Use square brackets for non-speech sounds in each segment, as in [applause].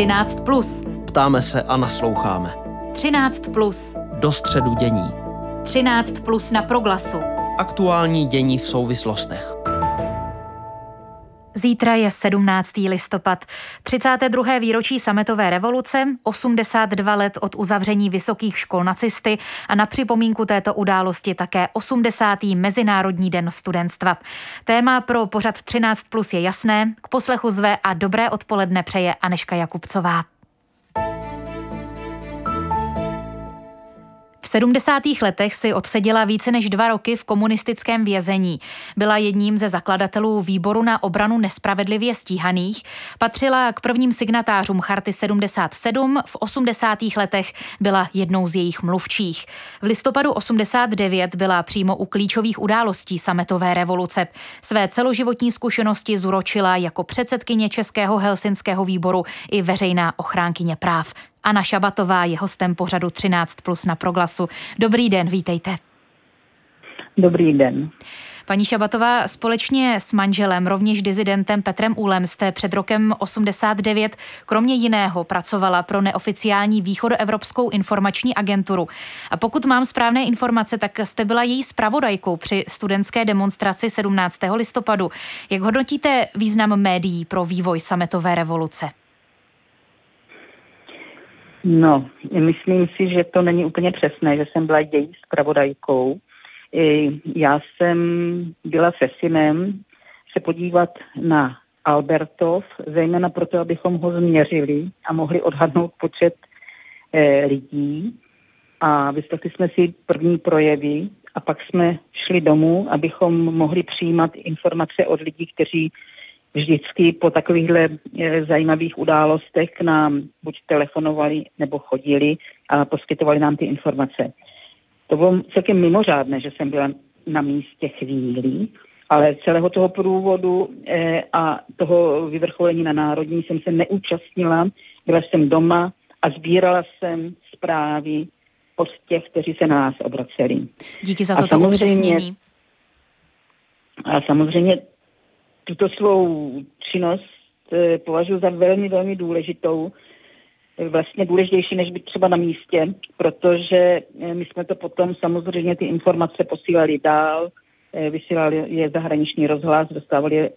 13. Plus. Ptáme se a nasloucháme. 13. Plus. Do středu dění. 13. Plus na proglasu. Aktuální dění v souvislostech. Zítra je 17. listopad, 32. výročí sametové revoluce, 82 let od uzavření vysokých škol nacisty a na připomínku této události také 80. Mezinárodní den studentstva. Téma pro pořad 13 plus je jasné, k poslechu zve a dobré odpoledne přeje Aneška Jakubcová. 70. letech si odseděla více než dva roky v komunistickém vězení. Byla jedním ze zakladatelů výboru na obranu nespravedlivě stíhaných. Patřila k prvním signatářům Charty 77, v 80. letech byla jednou z jejich mluvčích. V listopadu 89 byla přímo u klíčových událostí sametové revoluce. Své celoživotní zkušenosti zuročila jako předsedkyně Českého helsinského výboru i veřejná ochránkyně práv. Anna Šabatová je hostem pořadu 13 plus na proglasu. Dobrý den, vítejte. Dobrý den. Paní Šabatová, společně s manželem, rovněž dizidentem Petrem Úlem, jste před rokem 89 kromě jiného pracovala pro neoficiální východoevropskou informační agenturu. A pokud mám správné informace, tak jste byla její zpravodajkou při studentské demonstraci 17. listopadu. Jak hodnotíte význam médií pro vývoj sametové revoluce? No, myslím si, že to není úplně přesné, že jsem byla její zpravodajkou. Já jsem byla se synem se podívat na Albertov, zejména proto, abychom ho změřili a mohli odhadnout počet eh, lidí. A vyslechli jsme si první projevy a pak jsme šli domů, abychom mohli přijímat informace od lidí, kteří vždycky po takovýchhle eh, zajímavých událostech k nám buď telefonovali nebo chodili a poskytovali nám ty informace. To bylo celkem mimořádné, že jsem byla na místě chvíli, ale celého toho průvodu eh, a toho vyvrcholení na národní jsem se neúčastnila. Byla jsem doma a sbírala jsem zprávy od těch, kteří se na nás obraceli. Díky za toto upřesnění. A samozřejmě tuto svou činnost eh, považuji za velmi, velmi důležitou, eh, vlastně důležitější, než být třeba na místě, protože eh, my jsme to potom samozřejmě ty informace posílali dál, vysílali je zahraniční rozhlas, dostávali je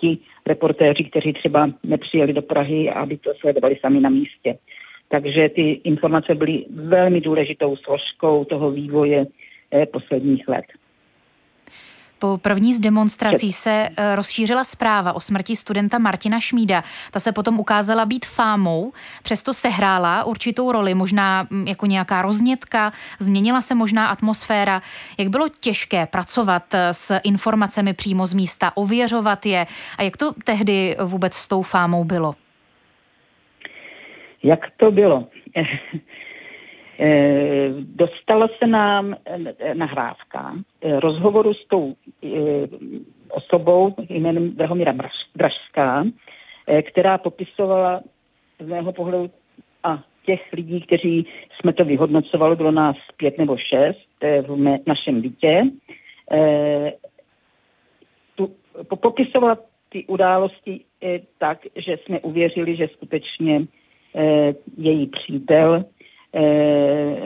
ti reportéři, kteří třeba nepřijeli do Prahy, aby to sledovali sami na místě. Takže ty informace byly velmi důležitou složkou toho vývoje posledních let. Po první z demonstrací se eh, rozšířila zpráva o smrti studenta Martina Šmída. Ta se potom ukázala být fámou, přesto sehrála určitou roli, možná mm, jako nějaká roznětka, změnila se možná atmosféra. Jak bylo těžké pracovat eh, s informacemi přímo z místa, ověřovat je a jak to tehdy vůbec s tou fámou bylo? Jak to bylo? Eh, dostala se nám eh, nahrávka eh, rozhovoru s tou osobou jménem Drahomíra Dražská, která popisovala z mého pohledu a těch lidí, kteří jsme to vyhodnocovali, bylo nás pět nebo šest v našem bytě, popisovala ty události tak, že jsme uvěřili, že skutečně její přítel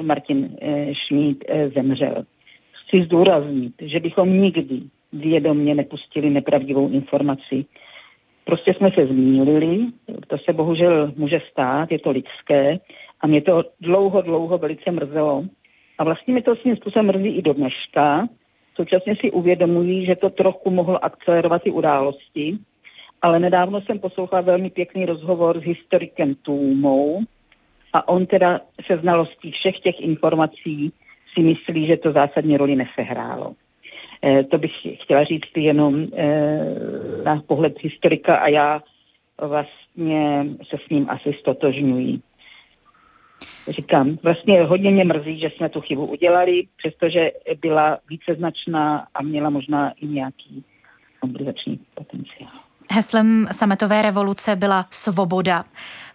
Martin eh, Šmíd eh, zemřel. Chci zdůraznit, že bychom nikdy vědomně nepustili nepravdivou informaci. Prostě jsme se zmínili, to se bohužel může stát, je to lidské a mě to dlouho, dlouho velice mrzelo. A vlastně mi to svým způsobem mrzí i do dneška. Současně si uvědomují, že to trochu mohlo akcelerovat i události, ale nedávno jsem poslouchala velmi pěkný rozhovor s historikem Tůmou, a on teda se znalostí všech těch informací si myslí, že to zásadní roli nesehrálo. E, to bych chtěla říct jenom e, na pohled historika a já vlastně se s ním asi stotožňuji. Říkám, vlastně hodně mě mrzí, že jsme tu chybu udělali, přestože byla víceznačná a měla možná i nějaký kompenzační potenciál. Heslem sametové revoluce byla svoboda.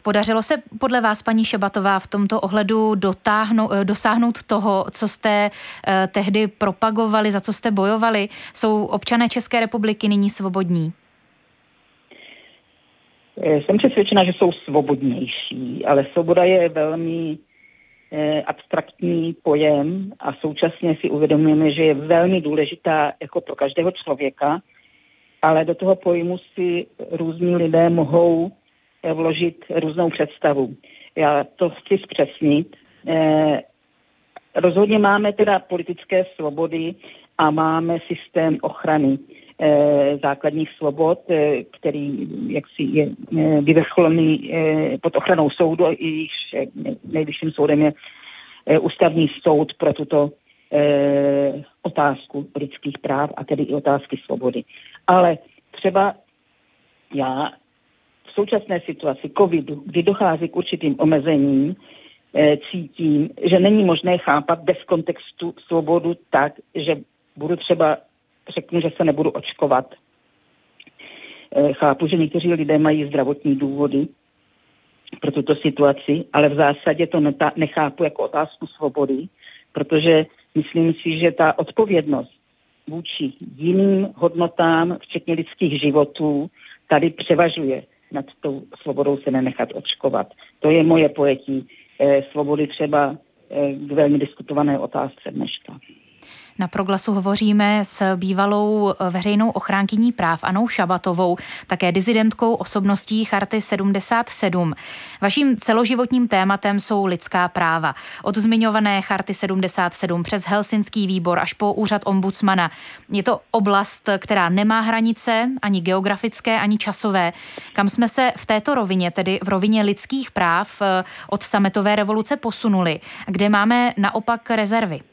Podařilo se podle vás, paní Šebatová, v tomto ohledu dotáhnout, eh, dosáhnout toho, co jste eh, tehdy propagovali, za co jste bojovali? Jsou občané České republiky nyní svobodní? Eh, jsem přesvědčena, že jsou svobodnější, ale svoboda je velmi abstraktní pojem a současně si uvědomujeme, že je velmi důležitá jako pro každého člověka, ale do toho pojmu si různí lidé mohou eh, vložit různou představu. Já to chci zpřesnit. Rozhodně máme teda politické svobody a máme systém ochrany Eh, základních svobod, eh, který jaksi je eh, vyvrcholný pod ochranou soudu, i když nejvyšším soudem je ústavní soud pro tuto otázku lidských práv a tedy i otázky svobody. Ale třeba já v současné situaci covidu, kdy dochází k určitým omezením, cítím, že není možné chápat bez kontextu svobodu tak, že budu třeba řeknu, že se nebudu očkovat. Eh, chápu, že někteří lidé mají zdravotní důvody pro tuto situaci, ale v zásadě to nechápu jako otázku svobody, protože myslím si, že ta odpovědnost vůči jiným hodnotám, včetně lidských životů, tady převažuje nad tou svobodou se nenechat očkovat. To je moje pojetí eh, svobody třeba eh, k velmi diskutované otázce dneška. Na proglasu hovoříme s bývalou eh, veřejnou ochránkyní práv Anou Šabatovou, také dizidentkou osobností Charty 77. Vaším celoživotním tématem jsou lidská práva. Od zmiňované Charty 77 přes Helsinský výbor až po úřad ombudsmana. Je to oblast, která nemá hranice, ani geografické, ani časové. Kam jsme se v této rovině, tedy v rovině lidských práv, eh, od sametové revoluce posunuli? Kde máme naopak rezervy?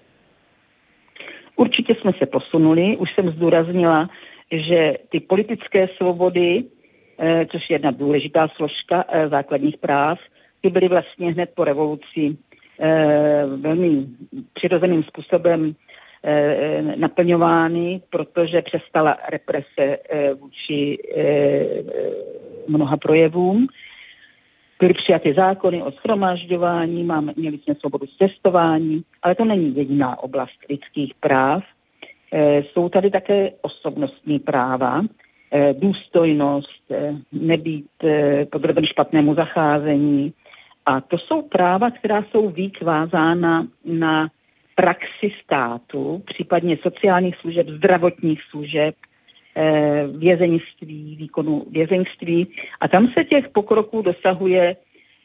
Určitě jsme se posunuli, už jsem zdůraznila, že ty politické svobody, eh, což je jedna důležitá složka eh, základních práv, ty byly vlastně hned po revoluci eh, velmi přirozeným způsobem naplňovány, protože přestala represe vůči mnoha projevům byly přijaty zákony o schromažďování, máme, měli jsme svobodu cestování, ale to není jediná oblast lidských práv. E, jsou tady také osobnostní práva, e, důstojnost, e, nebýt e, podroben špatnému zacházení. A to jsou práva, která jsou víc vázána na praxi státu, případně sociálních služeb, zdravotních služeb, vězeňství, výkonu vězeňství. A tam se těch pokroků dosahuje,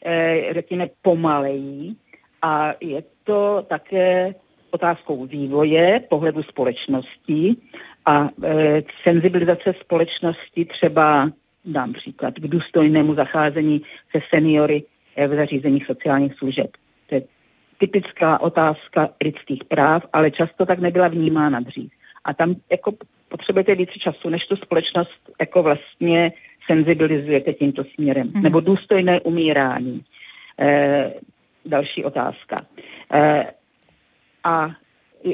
eh, řekněme, pomaleji a je to také otázkou vývoje, pohledu společnosti a e, senzibilizace společnosti třeba, dám příklad, k důstojnému zacházení se seniory v zařízeních sociálních služeb. To je typická otázka lidských práv, ale často tak nebyla vnímána dřív. A tam jako potřebujete více času, než tu společnost jako vlastně senzibilizujete tímto směrem. Mm. Nebo důstojné umírání. E, další otázka. E, a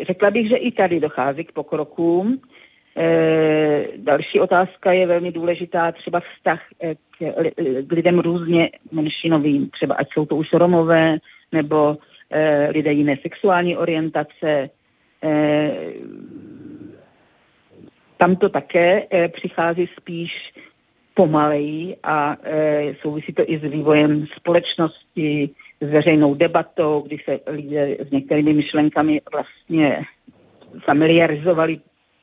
řekla bych, že i tady dochází k pokrokům. E, další otázka je velmi důležitá, třeba vztah k, k lidem různě menšinovým, třeba ať jsou to už Romové nebo e, lidé jiné sexuální orientace, e, tam to také e, přichází spíš pomaleji a e, souvisí to i s vývojem společnosti, s veřejnou debatou, kdy se lidé s některými myšlenkami vlastně familiarizovali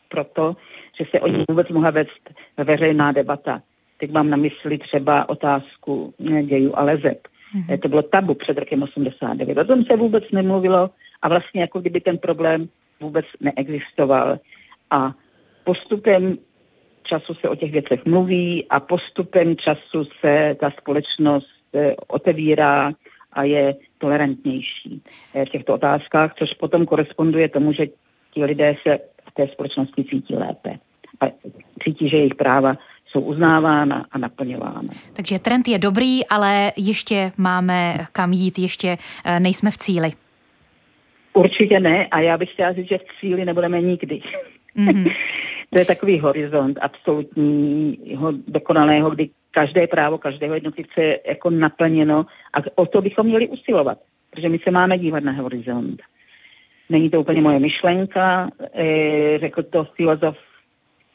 proto, že se o ní vůbec mohla vést veřejná debata. Teď mám na mysli třeba otázku dějů a lezeb. Mm-hmm. To bylo tabu před rokem 89. O tom se vůbec nemluvilo a vlastně jako kdyby ten problém vůbec neexistoval. A postupem času se o těch věcech mluví a postupem času se ta společnost eh, otevírá a je tolerantnější eh, v těchto otázkách, což potom koresponduje tomu, že ti lidé se v té společnosti cítí lépe a cítí, že jejich práva jsou uznávána a naplňována. Takže trend je dobrý, ale ještě máme kam jít, ještě eh, nejsme v cíli. Určitě ne a já bych chtěla říct, že v cíli nebudeme nikdy. Mm-hmm. [laughs] to je takový horizont absolutního dokonalého, kdy každé právo každého jednotlivce je jako naplněno a o to bychom měli usilovat, protože my se máme dívat na horizont. Není to úplně moje myšlenka, e, řekl to filozof,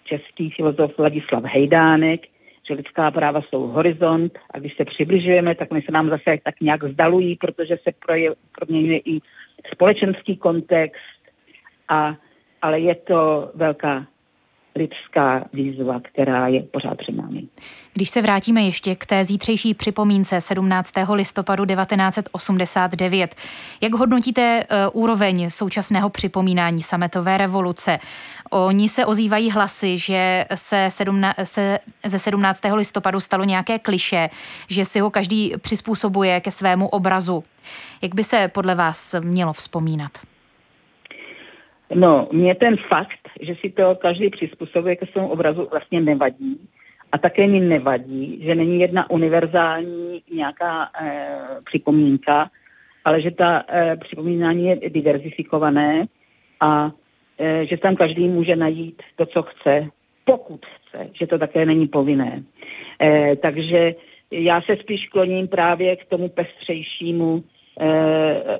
český filozof Ladislav Hejdánek, že lidská práva jsou horizont a když se přibližujeme, tak my se nám zase tak nějak vzdalují, protože se proměňuje i společenský kontext, a, ale je to velká lidská výzva, která je pořád před námi. Když se vrátíme ještě k té zítřejší připomínce 17. listopadu 1989, jak hodnotíte uh, úroveň současného připomínání sametové revoluce? Oni se ozývají hlasy, že se, sedmna, se ze 17. listopadu stalo nějaké kliše, že si ho každý přizpůsobuje ke svému obrazu. Jak by se podle vás mělo vzpomínat? No, mě ten fakt, že si to každý přizpůsobuje ke svému obrazu, vlastně nevadí. A také mi nevadí, že není jedna univerzální nějaká e, připomínka, ale že ta e, připomínání je diverzifikované a e, že tam každý může najít to, co chce, pokud chce, že to také není povinné. E, takže já se spíš kloním právě k tomu pestřejšímu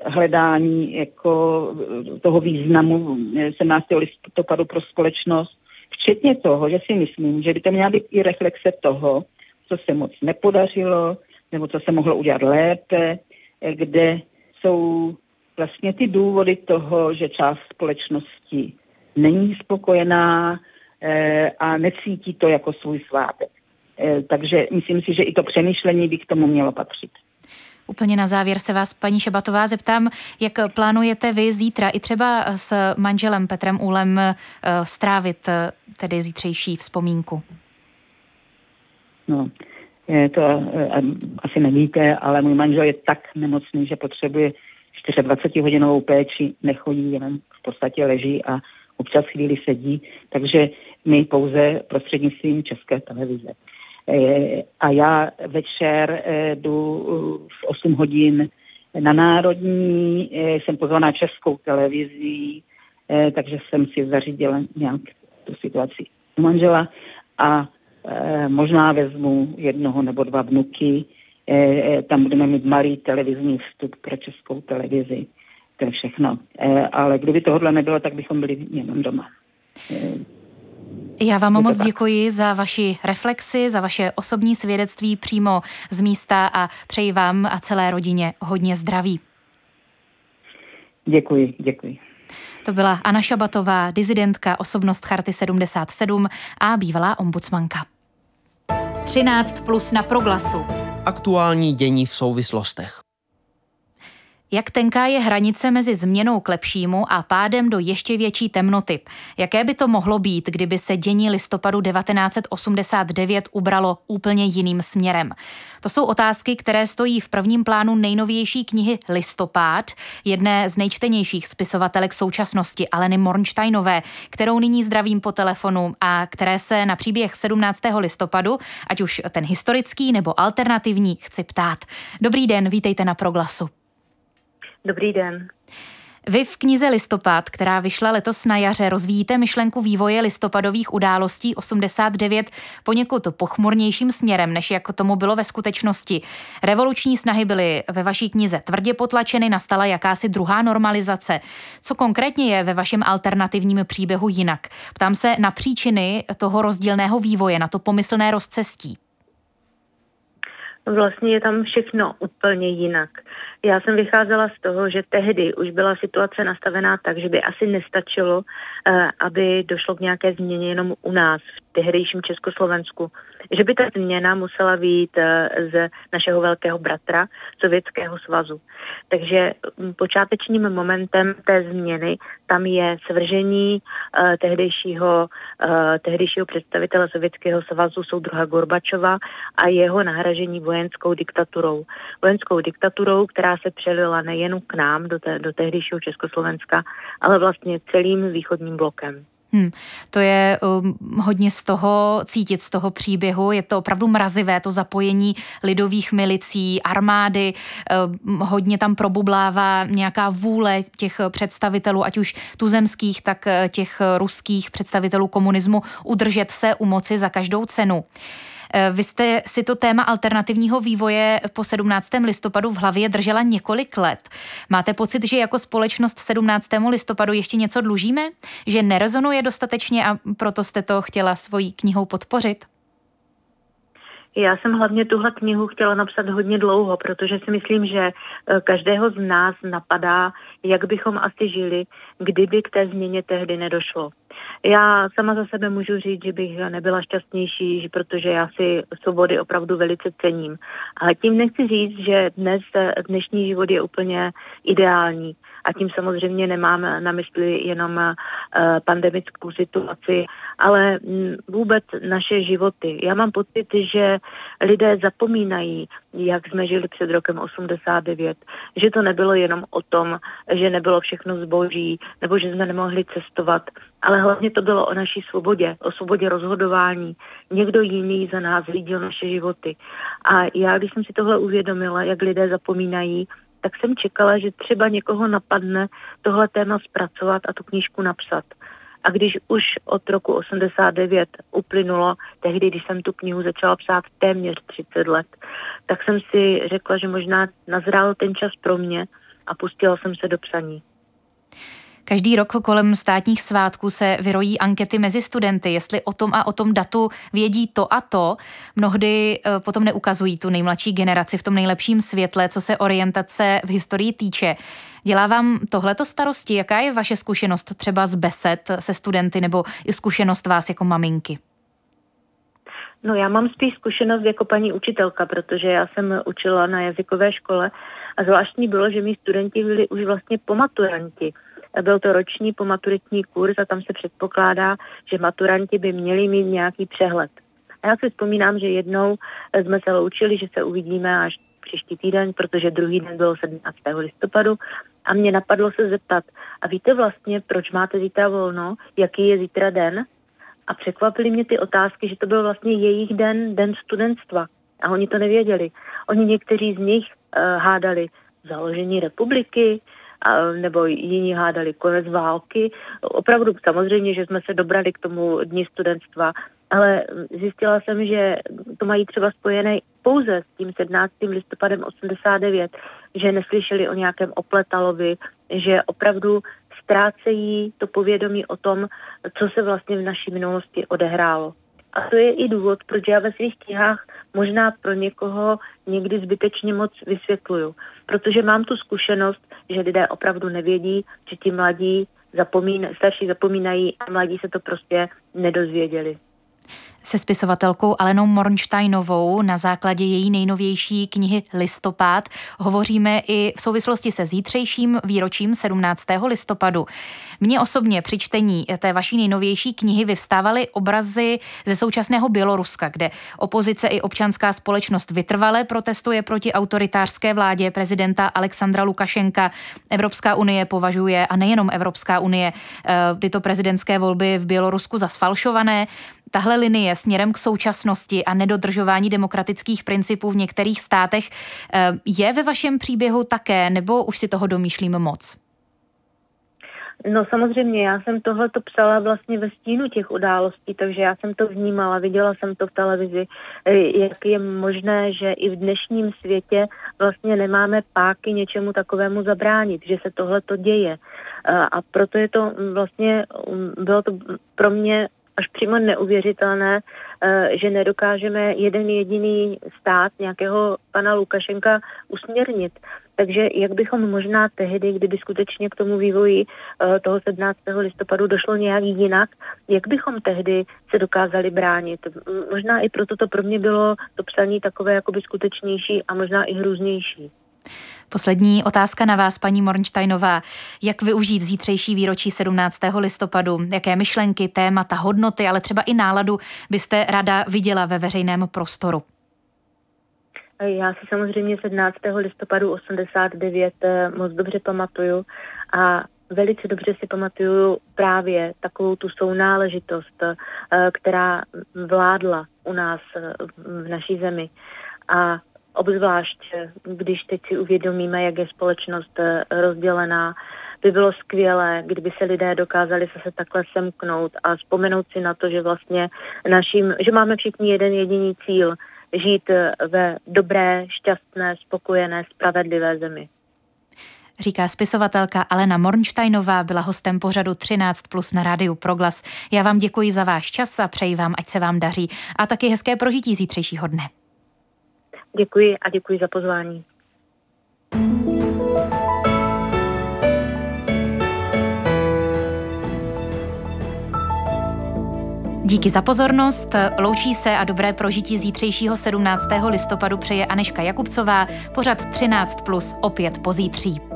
hledání jako toho významu 17. listopadu pro společnost, včetně toho, že si myslím, že by to měla být i reflexe toho, co se moc nepodařilo, nebo co se mohlo udělat lépe, eh, kde jsou vlastně ty důvody toho, že část společnosti není spokojená eh, a necítí to jako svůj svátek. Takže myslím si, že i to přemýšlení by k tomu mělo patřit. Úplně na závěr se vás, paní Šebatová, zeptám, jak plánujete vy zítra i třeba s manželem Petrem Úlem eh, strávit eh, tedy zítřejší vzpomínku? No, to eh, asi nevíte, ale můj manžel je tak nemocný, že potřebuje 24 hodinovou péči, nechodí, jenom v podstatě leží a občas chvíli sedí, takže my pouze prostřednictvím České televize. Eh, a já večer eh, jdu eh, v 8 hodin na Národní, jsem pozvaná Českou televizí, takže jsem si zařídila nějak tu situaci u manžela a možná vezmu jednoho nebo dva vnuky, tam budeme mít malý televizní vstup pro Českou televizi. To je všechno. Ale kdyby tohle nebylo, tak bychom byli jenom doma. Já vám moc děkuji za vaši reflexi, za vaše osobní svědectví přímo z místa a přeji vám a celé rodině hodně zdraví. Děkuji, děkuji. To byla Anna Šabatová, dizidentka, osobnost Charty 77 a bývalá ombudsmanka. 13 plus na proglasu. Aktuální dění v souvislostech. Jak tenká je hranice mezi změnou k lepšímu a pádem do ještě větší temnoty? Jaké by to mohlo být, kdyby se dění listopadu 1989 ubralo úplně jiným směrem? To jsou otázky, které stojí v prvním plánu nejnovější knihy Listopád, jedné z nejčtenějších spisovatelek současnosti Aleny Mornsteinové, kterou nyní zdravím po telefonu a které se na příběh 17. listopadu, ať už ten historický nebo alternativní, chci ptát. Dobrý den, vítejte na Proglasu. Dobrý den. Vy v knize Listopad, která vyšla letos na jaře, rozvíjíte myšlenku vývoje listopadových událostí 89 poněkud pochmurnějším směrem, než jako tomu bylo ve skutečnosti. Revoluční snahy byly ve vaší knize tvrdě potlačeny, nastala jakási druhá normalizace. Co konkrétně je ve vašem alternativním příběhu jinak? Ptám se na příčiny toho rozdílného vývoje, na to pomyslné rozcestí. Vlastně je tam všechno úplně jinak. Já jsem vycházela z toho, že tehdy už byla situace nastavená tak, že by asi nestačilo, eh, aby došlo k nějaké změně jenom u nás, v tehdejším Československu. Že by ta změna musela být eh, z našeho velkého bratra, Sovětského svazu. Takže mm, počátečním momentem té změny tam je svržení eh, tehdejšího, tehdejšího představitele Sovětského svazu, soudruha Gorbačova a jeho nahražení vojenskou diktaturou. Vojenskou diktaturou, která se přelila nejen k nám, do, té, do tehdejšího Československa, ale vlastně celým východním blokem. Hmm, to je um, hodně z toho cítit, z toho příběhu. Je to opravdu mrazivé, to zapojení lidových milicí, armády. Um, hodně tam probublává nějaká vůle těch představitelů, ať už tuzemských, tak uh, těch ruských představitelů komunismu, udržet se u moci za každou cenu. Eh, vy jste si to téma alternativního vývoje po 17. listopadu v hlavě držela několik let. Máte pocit, že jako společnost 17. listopadu ještě něco dlužíme? Že nerezonuje dostatečně a proto jste to chtěla svojí knihou podpořit? Já jsem hlavně tuhle knihu chtěla napsat hodně dlouho, protože si myslím, že eh, každého z nás napadá, jak bychom asi žili, kdyby k té změně tehdy nedošlo. Já sama za sebe můžu říct, že bych nebyla šťastnější, protože já si svobody opravdu velice cením. Ale tím nechci říct, že dnes dnešní život je úplně ideální a tím samozřejmě nemám na mysli jenom eh, pandemickou situaci, ale mm, vůbec naše životy. Já mám pocit, že lidé zapomínají, jak jsme žili před rokem 89, že to nebylo jenom o tom, že nebylo všechno zboží, nebo že jsme nemohli cestovat, ale hlavně to bylo o naší svobodě, o svobodě rozhodování. Někdo jiný za nás řídil naše životy. A já, když jsem si tohle uvědomila, jak lidé zapomínají, tak jsem čekala, že třeba někoho napadne tohle téma zpracovat a tu knížku napsat. A když už od roku 89 uplynulo, tehdy, když jsem tu knihu začala psát téměř 30 let, tak jsem si řekla, že možná nazrál ten čas pro mě a pustila jsem se do psaní. Každý rok kolem státních svátků se vyrojí ankety mezi studenty, jestli o tom a o tom datu vědí to a to. Mnohdy eh, potom neukazují tu nejmladší generaci v tom nejlepším světle, co se orientace v historii týče. Dělá vám tohleto starosti? Jaká je vaše zkušenost třeba z besed se studenty nebo i zkušenost vás jako maminky? No já mám spíš zkušenost jako paní učitelka, protože já jsem učila na jazykové škole a zvláštní bylo, že mý studenti byli už vlastně pomaturanti. Byl to roční pomaturitní kurz a tam se předpokládá, že maturanti by měli mít nějaký přehled. A já si vzpomínám, že jednou jsme se loučili, že se uvidíme až příští týden, protože druhý den byl 17. listopadu a mě napadlo se zeptat, a víte vlastně, proč máte zítra volno, jaký je zítra den? A překvapily mě ty otázky, že to byl vlastně jejich den, den studentstva. A oni to nevěděli. Oni někteří z nich uh, hádali založení republiky, nebo jiní hádali konec války. Opravdu samozřejmě, že jsme se dobrali k tomu dní studentstva, ale zjistila jsem, že to mají třeba spojené pouze s tím 17. listopadem 89, že neslyšeli o nějakém opletalovi, že opravdu ztrácejí to povědomí o tom, co se vlastně v naší minulosti odehrálo. A to je i důvod, proč já ve svých knihách možná pro někoho někdy zbytečně moc vysvětluju. Protože mám tu zkušenost, že lidé opravdu nevědí, že ti mladí zapomín, starší zapomínají a mladí se to prostě nedozvěděli se spisovatelkou Alenou Mornsteinovou na základě její nejnovější knihy Listopad. Hovoříme i v souvislosti se zítřejším výročím 17. listopadu. Mně osobně při čtení té vaší nejnovější knihy vyvstávaly obrazy ze současného Běloruska, kde opozice i občanská společnost vytrvale protestuje proti autoritářské vládě prezidenta Alexandra Lukašenka. Evropská unie považuje, a nejenom Evropská unie, eh, tyto prezidentské volby v Bělorusku za sfalšované. Tahle linie směrem k současnosti a nedodržování demokratických principů v některých státech eh, je ve vašem příběhu také, nebo už si toho domýšlím moc? No samozřejmě, já jsem tohle to psala vlastně ve stínu těch událostí, takže já jsem to vnímala, viděla jsem to v televizi, eh, jak je možné, že i v dnešním světě vlastně nemáme páky něčemu takovému zabránit, že se tohle to děje. Eh, a proto je to vlastně, mm, bylo to pro mě až přímo neuvěřitelné, eh, že nedokážeme jeden jediný stát nějakého pana Lukašenka usměrnit. Takže jak bychom možná tehdy, kdyby skutečně k tomu vývoji eh, toho 17. listopadu došlo nějak jinak, jak bychom tehdy se dokázali bránit. Možná i proto to pro mě bylo to psaní takové jakoby skutečnější a možná i hrůznější. Poslední otázka na vás, paní Mornsteinová. Jak využít zítřejší výročí 17. listopadu? Jaké myšlenky, témata, hodnoty, ale třeba i náladu byste rada viděla ve veřejném prostoru? Já si samozřejmě 17. listopadu 89 eh, moc dobře pamatuju a velice dobře si pamatuju právě takovou tu sounáležitost, eh, která vládla u nás v naší zemi. A obzvlášť když teď si uvědomíme, jak je společnost eh, rozdělená, by bylo skvělé, kdyby se lidé dokázali zase takhle semknout a vzpomenout si na to, že vlastně naším, že máme všichni jeden jediný cíl, žít eh, ve dobré, šťastné, spokojené, spravedlivé zemi. Říká spisovatelka Alena Mornsteinová, byla hostem pořadu 13 plus na rádiu Proglas. Já vám děkuji za váš čas a přeji vám, ať se vám daří a taky hezké prožití zítřejšího dne. Děkuji a děkuji za pozvání. Díky za pozornost. Loučí se a dobré prožití zítřejšího 17. listopadu přeje Aneška Jakubcová, pořad 13 plus opět pozítří.